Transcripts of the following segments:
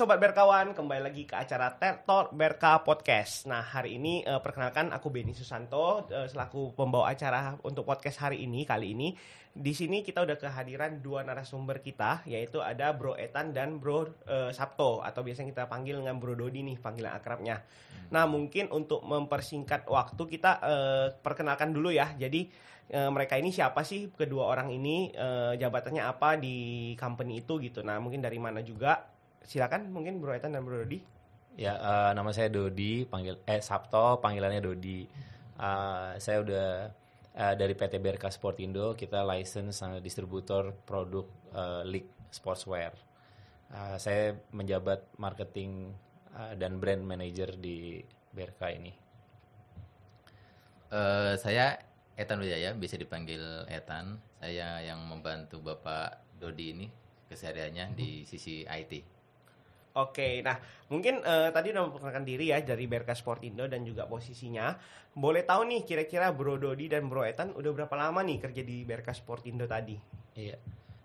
Sobat Berkawan, kembali lagi ke acara Talk Berka Podcast. Nah hari ini uh, perkenalkan aku Beni Susanto uh, selaku pembawa acara untuk podcast hari ini. Kali ini di sini kita udah kehadiran dua narasumber kita, yaitu ada Bro Etan dan Bro uh, Sabto atau biasanya kita panggil dengan Bro Dodi nih panggilan akrabnya. Nah mungkin untuk mempersingkat waktu kita uh, perkenalkan dulu ya. Jadi uh, mereka ini siapa sih kedua orang ini uh, jabatannya apa di company itu gitu. Nah mungkin dari mana juga silakan mungkin Bro Etan dan Bro Dodi. Ya, uh, nama saya Dodi, panggil eh Sabto, panggilannya Dodi. Uh, saya udah uh, dari PT BRK Sportindo, kita license sama distributor produk uh, League Sportswear. Uh, saya menjabat marketing uh, dan brand manager di BRK ini. Uh, saya Etan Wijaya, bisa dipanggil Etan. Saya yang membantu Bapak Dodi ini kesehariannya di sisi IT. Oke, nah mungkin uh, tadi udah memperkenalkan diri ya dari BRK Sport Indo dan juga posisinya. Boleh tahu nih kira-kira Bro Dodi dan Bro Etan udah berapa lama nih kerja di BRK Sport Indo tadi? Iya,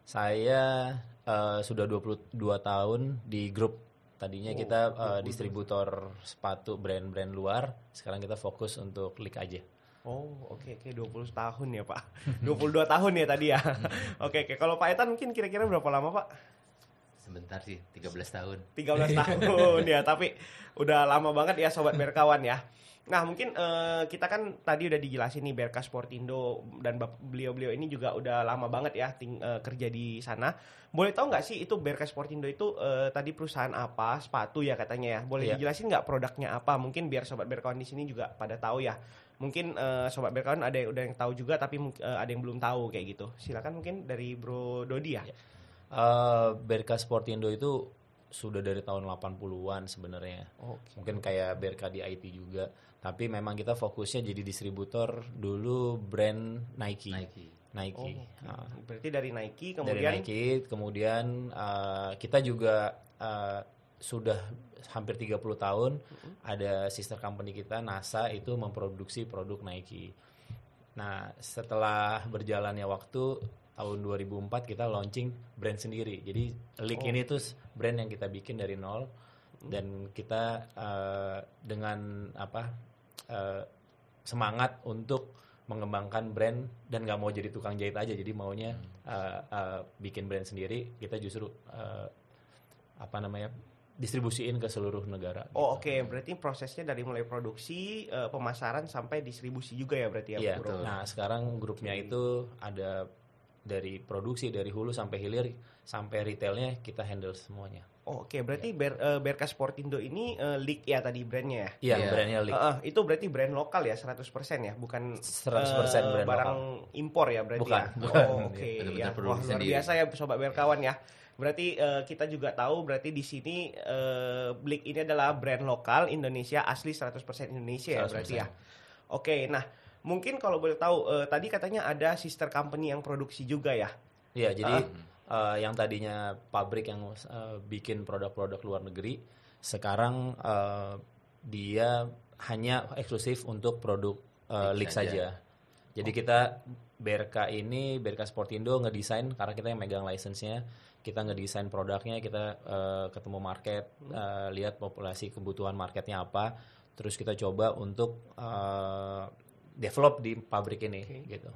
saya uh, sudah 22 tahun di grup. Tadinya Oh, kita uh, distributor sepatu brand-brand luar, sekarang kita fokus untuk league aja. Oh, oke oke 20 tahun ya, Pak. 22 tahun ya tadi ya. Oke oke, kalau Pak Etan mungkin kira-kira berapa lama, Pak? Sebentar sih, 13 tahun. 13 tahun ya, tapi udah lama banget ya sobat berkawan ya. Nah mungkin eh, kita kan tadi udah dijelasin nih Berka Sportindo dan beliau-beliau ini juga udah lama banget ya ting- eh, kerja di sana. Boleh tahu nggak sih itu Berka Sportindo itu eh, tadi perusahaan apa sepatu ya katanya ya? Boleh Iya. dijelasin nggak produknya apa? Mungkin biar sobat berkawan di sini juga pada tahu ya. Mungkin eh, sobat berkawan ada yang udah yang tahu juga tapi eh, ada yang belum tahu kayak gitu. Silakan mungkin dari Bro Dodi ya. Iya. Uh, BRK Sportindo itu sudah dari tahun 80-an sebenarnya. Oke. Mungkin kayak BRK di IT juga. Tapi memang kita fokusnya jadi distributor dulu brand Nike. Nike. Nike. Oh, Uh, berarti dari Nike dari kemudian Nike, kemudian uh, kita juga uh, sudah hampir 30 tahun ada sister company kita NASA itu memproduksi produk Nike. Nah, setelah berjalannya waktu tahun 2004 kita launching brand sendiri. Jadi Leak Oh. ini tuh brand yang kita bikin dari nol dan kita uh, dengan apa uh, semangat untuk mengembangkan brand dan nggak mau jadi tukang jahit aja jadi maunya uh, uh, bikin brand sendiri kita justru uh, apa namanya distribusiin ke seluruh negara Oh oke, berarti prosesnya dari mulai produksi, eh, pemasaran sampai distribusi juga ya berarti ya. Bro? Nah, sekarang grupnya itu ada dari produksi dari hulu sampai hilir sampai retailnya kita handle semuanya. Oh, oke, berarti Ber, eh, Berka Sportindo ini eh, leak ya tadi brandnya ya? Iya, Iya. brandnya Leak. Eh, eh, itu berarti brand lokal ya 100% ya, bukan 100% eh, brand barang impor ya berarti Bukan, ya. bukan. Oh, oke Benar-benar ya. Wah, luar biasa ya sobat berkawan ya. Berarti eh, kita juga tahu berarti di sini eh, Blik ini adalah brand lokal Indonesia asli 100% Indonesia ya 100%. berarti ya. Oke, nah mungkin kalau boleh tahu eh, tadi katanya ada sister company yang produksi juga ya. Iya, jadi Ah. eh, yang tadinya pabrik yang eh, bikin produk-produk luar negeri, sekarang eh, dia hanya eksklusif untuk produk eh, Leak saja. Jadi kita BRK ini, BRK Sportindo ngedesain karena kita yang megang license-nya, kita ngedesain produknya, kita eh, ketemu market, eh, lihat populasi kebutuhan marketnya apa, terus kita coba untuk eh, develop di pabrik ini, Oke. gitu.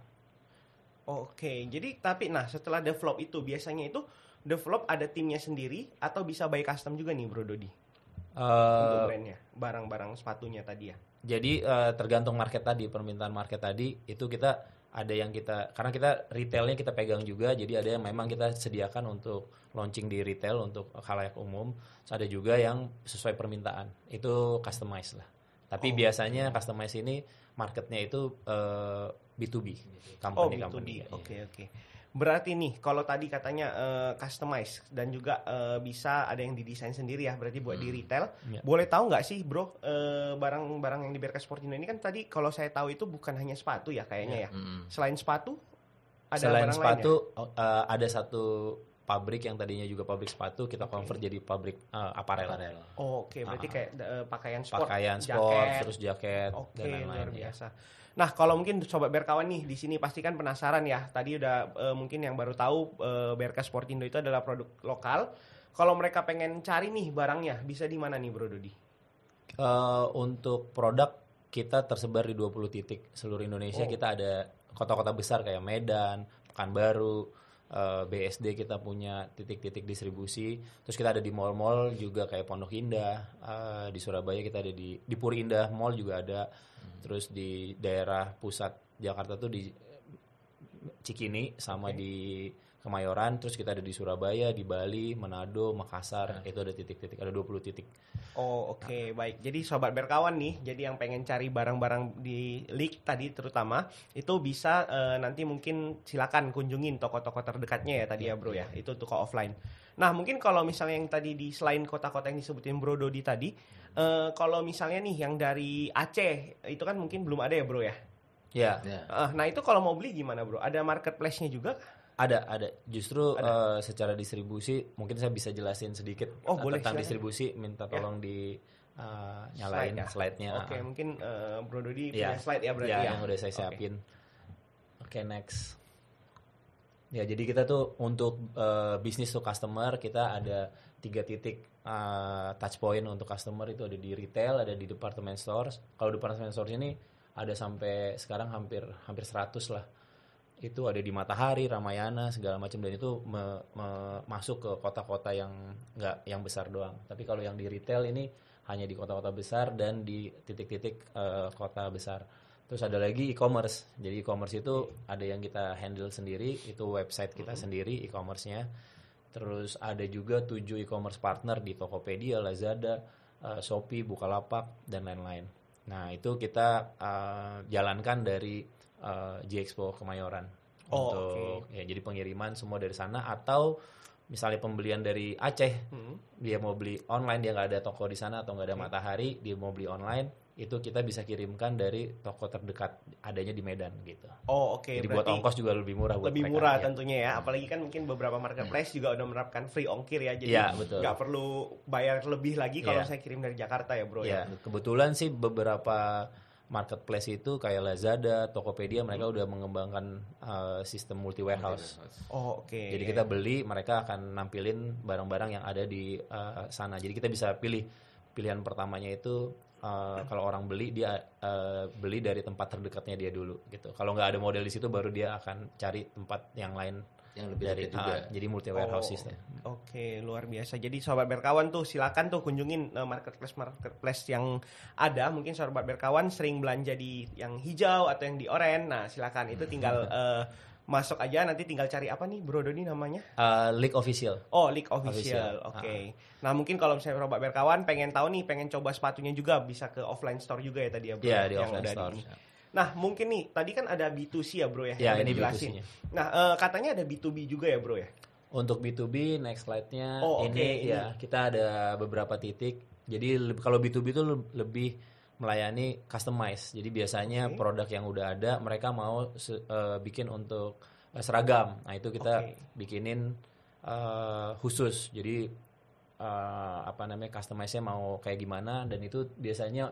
Oke, jadi tapi nah setelah develop itu biasanya itu develop ada timnya sendiri atau bisa by custom juga nih Bro Dodi untuk Eh, brandnya, barang-barang sepatunya tadi ya. Jadi eh, tergantung market tadi, permintaan market tadi itu kita ada yang kita karena kita retailnya kita pegang juga, jadi ada yang memang kita sediakan untuk launching di retail untuk khalayak umum, Terus ada juga yang sesuai permintaan itu customize lah. Tapi Oh. biasanya customize ini marketnya itu eh, B2B, Oh, company B2B. company. Oke, oke. Berarti nih kalau tadi katanya eh, customize dan juga eh, bisa ada yang didesain sendiri ya, berarti buat di retail. Iya. Boleh tahu nggak sih, Bro, barang-barang yang di BRK Sportindo ini kan tadi kalau saya tahu itu bukan hanya sepatu ya kayaknya ya. Mm-mm. Selain sepatu ada Selain barang sepatu lain ya? eh, ada satu pabrik yang tadinya juga pabrik sepatu kita Oke. convert jadi pabrik eh, aparel. Aparel. Oh, oke, berarti Ah. kayak eh, pakaian sport, pakaian sport, jaket. terus jaket Oke, dan lain-lain. luar ya. biasa. Nah, kalau mungkin sobat berkawan nih di sini pasti kan penasaran ya. Tadi udah eh, mungkin yang baru tahu eh, BRK Sportindo itu adalah produk lokal. kalau mereka pengen cari nih barangnya bisa di mana nih Bro Dodi? Eh, untuk produk kita tersebar di 20 titik seluruh Indonesia. Oh. Kita ada kota-kota besar kayak Medan, Pekanbaru, eh, BSD kita punya titik-titik distribusi. Terus kita ada di mall-mall juga kayak Pondok Indah. eh, di Surabaya kita ada di di Puri Indah Mall juga ada. Terus di daerah pusat Jakarta tuh di Cikini sama di Kemayoran. Terus kita ada di Surabaya, di Bali, Manado, Makassar. Itu ada titik-titik, ada 20 titik. Oh oke baik. Jadi sobat berkawan nih, jadi yang pengen cari barang-barang di leak tadi terutama itu bisa eh, nanti mungkin silakan kunjungin toko-toko terdekatnya ya tadi ya bro ya. Itu toko offline. Nah mungkin kalau misalnya yang tadi di selain kota-kota yang disebutin Bro Dodi tadi, eh, kalau misalnya nih yang dari Aceh itu kan mungkin belum ada ya bro ya. Ya, Ya. Eh, nah itu kalau mau beli gimana bro? Ada marketplace-nya juga? Ada, ada. Justru eh, secara distribusi mungkin saya bisa jelasin sedikit Oh, eh, boleh, tentang silakan. distribusi. Minta tolong di eh, nyalain Slide ya? slide-nya. Oke mungkin eh, Bro Dodi Iya. punya slide ya berarti Ya, ya. yang udah saya Oke. siapin. Oke, next. Ya, jadi kita tuh untuk eh, bisnis to customer kita ada tiga titik eh, touch point untuk customer itu ada di retail, ada di department stores. Kalau department stores ini ada sampai sekarang hampir hampir 100 lah. Itu ada di Matahari, Ramayana segala macam dan itu me- me- masuk ke kota-kota yang nggak yang besar doang. Tapi kalau yang di retail ini hanya di kota-kota besar dan di titik-titik eh, kota besar. Terus ada lagi e-commerce. Jadi e-commerce itu ada yang kita handle sendiri, itu website kita sendiri e-commerce-nya. Terus ada juga tujuh e-commerce partner di Tokopedia, Lazada, eh, Shopee, Bukalapak dan lain-lain. Nah, itu kita eh, jalankan dari eh, G-Expo Kemayoran. Oh, untuk ya jadi pengiriman semua dari sana atau misalnya pembelian dari Aceh Hmm. dia mau beli online dia nggak ada toko di sana atau nggak ada matahari dia mau beli online itu kita bisa kirimkan dari toko terdekat adanya di Medan gitu Oh oke. jadi buat ongkos juga lebih murah buat lebih mereka, murah ya. tentunya ya. Apalagi kan mungkin beberapa marketplace juga udah menerapkan free ongkir ya. Jadi betul. nggak perlu bayar lebih lagi kalau Iya. saya kirim dari Jakarta ya bro ya ya. kebetulan sih beberapa marketplace itu kayak Lazada Tokopedia mereka udah mengembangkan uh, sistem multi warehouse Oh oke. Jadi kita beli, mereka akan nampilin barang-barang yang ada di uh, sana. Jadi kita bisa pilih pilihan pertamanya itu uh, kalau orang beli dia uh, beli dari tempat terdekatnya dia dulu gitu. Kalau nggak ada model di situ baru dia akan cari tempat yang lain Yang lebih dari juga. ah, jadi multi warehouse Oh, system. Oke, luar biasa. Jadi sobat berkawan tuh silakan tuh kunjungin eh, marketplace marketplace yang ada. Mungkin sobat berkawan sering belanja di yang hijau atau yang di oranye. Nah, silakan itu tinggal eh, masuk aja nanti tinggal cari apa nih Bro Doni namanya? Uh, League official. Oh, League Official. Oke. Nah, mungkin kalau misalnya sobat berkawan pengen tahu nih, pengen coba sepatunya juga bisa ke offline store juga ya tadi ya, Bro. Iya, di yang offline store. ini. Nah, mungkin nih tadi kan ada B2C ya, Bro ya. Ya, yang ini udah dijelasin. B2C-nya. Nah, eh, katanya ada B2B juga ya, Bro ya. Untuk B2B next slide-nya Oh, ini ini. ya kita ada beberapa titik. Jadi kalau B2B itu le- lebih melayani customize. Jadi biasanya Oke. produk yang udah ada mereka mau eh, bikin untuk eh, seragam. Nah, itu kita Oke. bikinin eh, khusus. Jadi eh, apa namanya customize-nya mau kayak gimana dan itu biasanya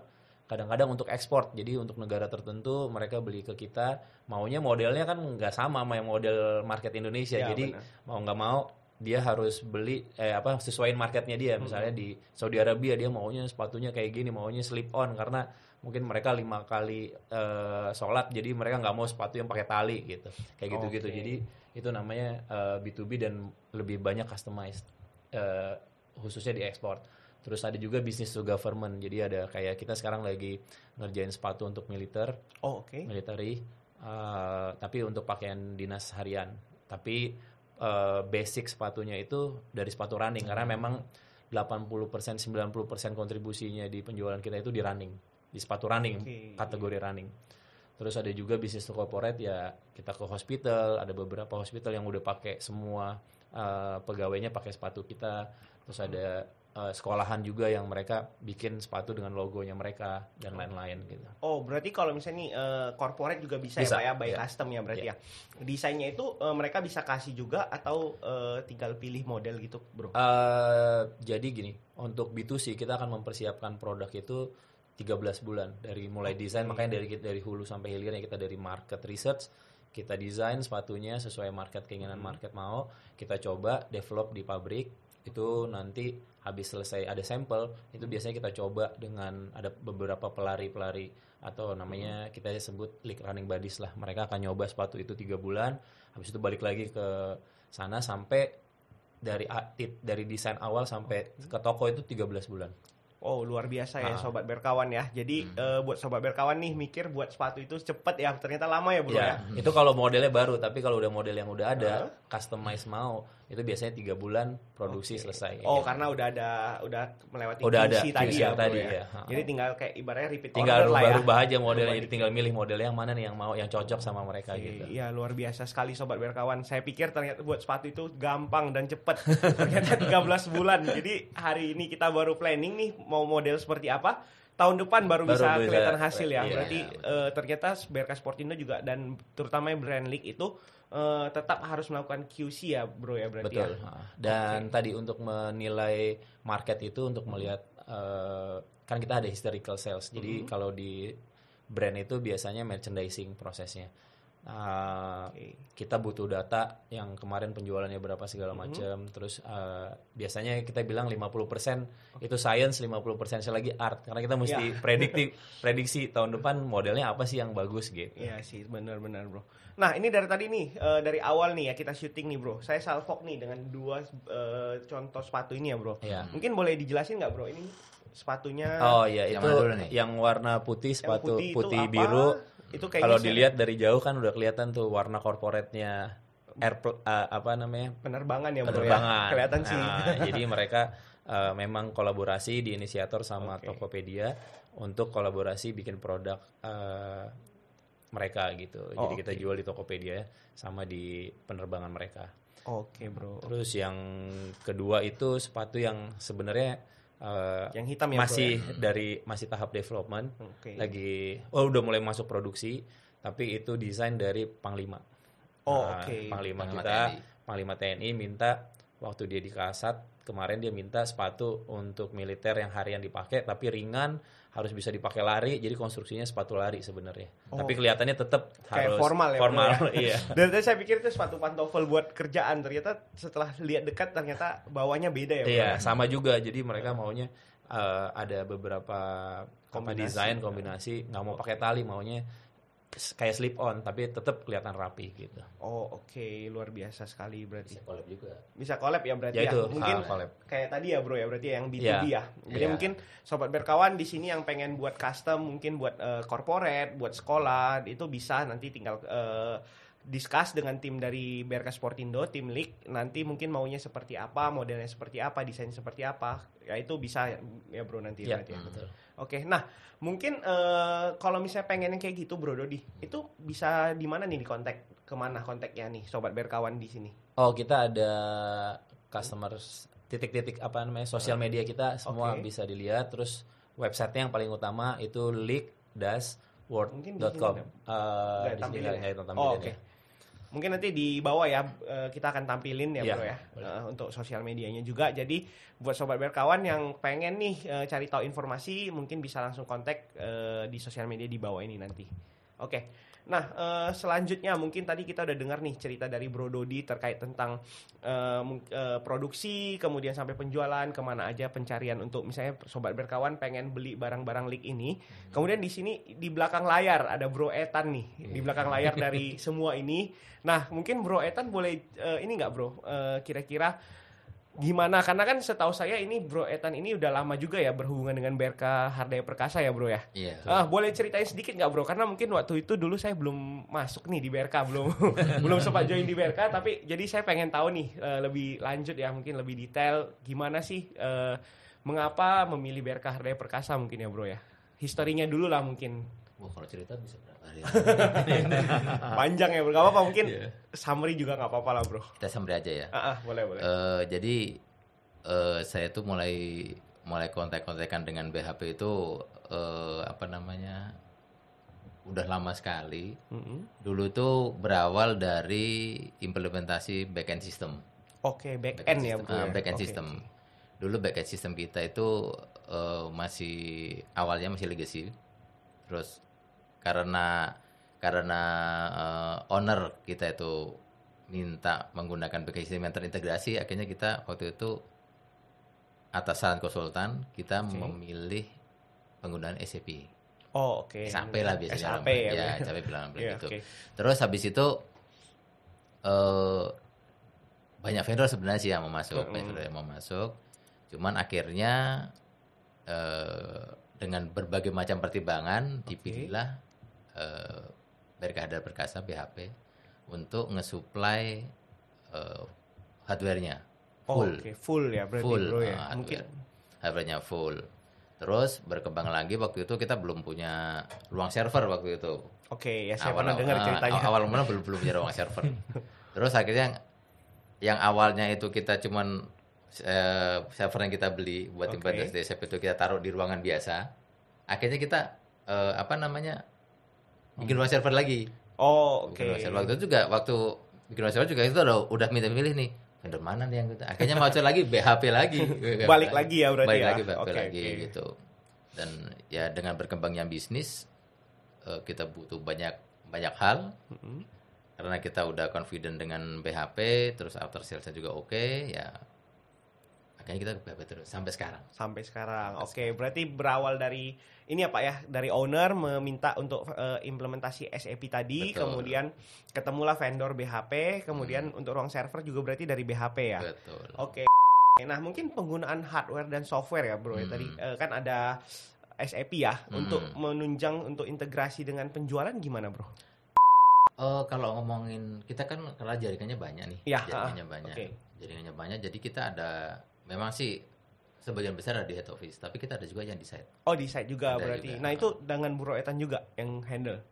kadang-kadang untuk ekspor. Jadi untuk negara tertentu mereka beli ke kita. Maunya modelnya kan nggak sama sama yang model market Indonesia. Ya, jadi benar. mau nggak mau dia harus beli eh apa sesuaiin marketnya dia. Misalnya di Saudi Arabia dia maunya sepatunya kayak gini maunya slip on. Karena mungkin mereka lima kali eh, sholat jadi mereka nggak mau sepatu yang pakai tali gitu. Kayak gitu gitu Oke. jadi itu namanya eh, B2B dan lebih banyak customized eh, khususnya di ekspor terus ada juga bisnis to government. Jadi ada kayak kita sekarang lagi ngerjain sepatu untuk militer. Oh, oke. military. Eh, tapi untuk pakaian dinas harian. Tapi eh, basic sepatunya itu dari sepatu running. Karena memang 80% 90% kontribusinya di penjualan kita itu di running. Di sepatu running Oke. kategori running. Terus ada juga bisnis to corporate ya kita ke hospital. Ada beberapa hospital yang udah pakai semua eh, pegawainya pakai sepatu kita. Terus ada eh, sekolahan juga yang mereka bikin sepatu dengan logonya mereka dan lain-lain gitu. Oh, berarti kalau misalnya nih eh, corporate juga bisa, Bisa, ya Pak ya, by iya. custom ya berarti ya. Desainnya itu eh, mereka bisa kasih juga atau eh, tinggal pilih model gitu, Bro? Eh, jadi gini, untuk B2C kita akan mempersiapkan produk itu 13 bulan. Dari mulai desain makanya dari dari hulu sampai hilirnya kita dari market research kita desain sepatunya sesuai market keinginan market mau kita coba develop di pabrik itu nanti habis selesai ada sampel itu biasanya kita coba dengan ada beberapa pelari-pelari atau namanya kita sebut league running buddies lah mereka akan nyoba sepatu itu tiga bulan habis itu balik lagi ke sana sampai dari dari desain awal sampai ke toko itu 13 bulan Oh luar biasa ya Ah. sobat berkawan ya. Jadi eh, buat sobat berkawan nih mikir buat sepatu itu cepet ya. Ternyata lama ya bro ya. Ya, itu kalau modelnya baru, tapi kalau udah model yang udah ada, customize mau, itu biasanya tiga bulan produksi selesai. Oh Gitu. karena udah ada udah melewati Udah ada tadi ya tadi, ya. ya. Jadi tinggal kayak ibaratnya repeat tinggal order lah ya. rubah-rubah aja modelnya, Rubah jadi tinggal milih modelnya yang mana nih yang mau, yang cocok sama mereka gitu. Iya luar biasa sekali sobat berkawan. Saya pikir ternyata buat sepatu itu gampang dan cepet. ternyata 13 bulan. Jadi hari ini kita baru planning nih mau model seperti apa. Tahun depan baru, Baru bisa bisa, kelihatan hasil ya. iya, Berarti iya, eh, ternyata BRK Sportindo juga dan terutama brand league itu eh, tetap harus melakukan QC ya bro ya berarti Betul. ya. Dan tadi untuk menilai market itu untuk melihat eh, kan kita ada historical sales. Jadi Mm-hmm. kalau di brand itu biasanya merchandising prosesnya. Oke. kita butuh data yang kemarin penjualannya berapa segala Mm-hmm. macam. Terus eh, biasanya kita bilang 50% itu science, 50% saya lagi art karena kita mesti Ya. prediksi prediksi tahun depan modelnya apa sih yang bagus gitu. Iya sih benar-benar bro. Nah ini dari tadi nih eh, dari awal nih ya kita syuting nih bro. Saya salfok nih dengan dua eh, contoh sepatu ini ya bro. Iya. Mungkin boleh dijelasin nggak bro ini sepatunya Oh iya Yang itu yang warna putih yang sepatu putih, putih, apa? Itu kayaknya Kalau sih dilihat dari jauh kan udah kelihatan tuh warna korporatnya air apa namanya penerbangan ya bro penerbangan. ya. Kelihatan sih. Nah, jadi mereka eh, memang kolaborasi di inisiator sama Oke. Tokopedia untuk kolaborasi bikin produk eh, mereka gitu. Oh, jadi kita oke. jual di Tokopedia ya, sama di penerbangan mereka. Oke bro. Terus yang kedua itu sepatu yang sebenarnya eh, Yang hitam ya masih bro ya. dari masih tahap development Oke. lagi oh udah mulai masuk produksi tapi itu desain dari Panglima. Oh, Nah, oke. Panglima, Panglima kita TNI. Panglima TNI minta waktu dia di Kasat kemarin dia minta sepatu untuk militer yang harian dipakai tapi ringan harus bisa dipakai lari jadi konstruksinya sepatu lari sebenarnya. Oh. Tapi kelihatannya tetap Kayak harus formal ya, Formal, ya? iya. Dan tadi saya pikir itu sepatu pantofel buat kerjaan. Ternyata setelah lihat dekat ternyata bawahnya beda ya. Iya, ya? sama juga. Jadi mereka maunya eh, ada beberapa apa Kombinasi. desain kombinasi, nggak mau pakai tali, maunya kayak slip on tapi tetap kelihatan rapi gitu. Oh oke luar biasa sekali berarti. collab juga. Bisa collab ya berarti Ya ya. itu, Mungkin ah, collab. kayak tadi ya bro ya berarti yang B2B Iya. ya. Jadi Iya. mungkin sobat berkawan di sini yang pengen buat custom, mungkin buat eh, corporate, buat sekolah itu bisa nanti tinggal eh, discuss dengan tim dari BRK Sportindo, tim League nanti mungkin maunya seperti apa, modelnya seperti apa, desain seperti apa. Ya itu bisa ya bro nanti Iya, berarti ya. betul. Oke, nah mungkin eh, kalau misalnya pengen yang kayak gitu Bro Dodi, itu bisa di mana nih di kontak ke mana kontaknya nih sobat berkawan di sini? Oh, kita ada customers titik-titik apa namanya sosial media kita semua Oke. bisa dilihat terus websitenya yang paling utama itu leak-word.com. ada. Eh, Nggak di sini nggak- ya? ada Oh, oke. ya. Mungkin nanti di bawah ya eh, kita akan tampilin ya Iya, Bro ya boleh. eh, untuk sosial medianya juga. Jadi buat sobat berkawan yang pengen nih eh, cari tahu informasi mungkin bisa langsung kontak di sosial media di bawah ini nanti. Oke. Nah, eh, selanjutnya mungkin tadi kita udah dengar nih cerita dari Bro Dodi terkait tentang mung- eh, produksi, kemudian sampai penjualan, ke mana aja pencarian untuk misalnya sobat berkawan pengen beli barang-barang leak ini. Kemudian di sini di belakang layar ada Bro Etan nih, di belakang layar dari semua ini. Nah, mungkin Bro Etan boleh eh, ini nggak Bro, kira-kira gimana? Karena kan setahu saya ini Bro Etan ini udah lama juga ya berhubungan dengan BRK Hardaya Perkasa ya Bro ya. Iya. Ah, boleh ceritain sedikit nggak bro? Karena mungkin waktu itu dulu saya belum masuk nih di BRK, belum belum sempat join di BRK. Tapi jadi saya pengen tahu nih eh, lebih lanjut ya, mungkin lebih detail gimana sih eh, mengapa memilih BRK Hardaya Perkasa mungkin ya bro ya? Historinya dulu lah mungkin Wah, kalau cerita bisa berapa hari? panjang ya bro. Gak apa-apa mungkin Iya. summary juga nggak apa-apa lah bro. Kita sambil aja ya. Ah, ah, boleh boleh. Eh, jadi eh, saya tuh mulai mulai kontak-kontakan dengan BHP itu eh, apa namanya udah lama sekali. Mm-mm. Dulu tuh berawal dari implementasi backend system. Oke back end ya bro. Ya? backend Oke, system. Dulu backend system kita itu eh, masih awalnya masih legacy. Terus karena karena eh, owner kita itu minta menggunakan system yang terintegrasi, akhirnya kita waktu itu atas saran konsultan kita Oke. memilih penggunaan SAP. Oh, oke. SAP lah biasanya. SAP ya. ya. SAP bilang Iya, gitu. oke. Terus habis itu eh banyak vendor sebenarnya sih yang mau masuk, banyak vendor yang mau masuk. Cuman akhirnya eh dengan berbagai macam pertimbangan dipilihlah eh Perkasa BHP untuk ngesuplai eh hardware-nya. Oh, full. Oke, full ya berarti full bro ya. uh, Mungkin hardware. hardware-nya full. Terus berkembang lagi waktu itu kita belum punya ruang server waktu itu. Oke ya saya pernah dengar uh, ceritanya. awal mula belum belum punya ruang server. Terus akhirnya yang awalnya itu kita cuman eh, server yang kita beli buat timbangan DSP itu kita taruh di ruangan biasa. Akhirnya kita eh, apa namanya bikin ruang server lagi Oh, oke. Bikin ruang server. waktu itu juga waktu bikin ruang server juga itu udah udah minta milih nih vendor mana nih yang kita akhirnya mau coba lagi BHP lagi Balik lagi ya berarti balik ya? lagi BHP Oke, lagi oke. gitu dan ya dengan berkembangnya bisnis eh, kita butuh banyak banyak hal Mm-mm. karena kita udah confident dengan BHP terus after salesnya juga oke ya akhirnya kita ke terus sampai sekarang Sampai sekarang. Oke, berarti berawal dari ini ya Pak ya, dari owner meminta untuk eh, implementasi SAP tadi, Betul. kemudian ketemulah vendor BHP, kemudian untuk ruang server juga berarti dari BHP ya. betul Oke. Nah, mungkin penggunaan hardware dan software ya, Bro. Ya, Hmm. Tadi eh, kan ada SAP ya Hmm. untuk menunjang untuk integrasi dengan penjualan gimana, Bro? Oh, kalau ngomongin kita kan karena jaringannya banyak nih, Ya, jaringannya ah, banyak, oke. jaringannya banyak. Jadi kita ada, memang sih sebagian besar ada di head office, tapi kita ada juga yang di site. Oh, di site juga Ada berarti. juga, Nah, ah. itu dengan Bro Etan juga yang handle.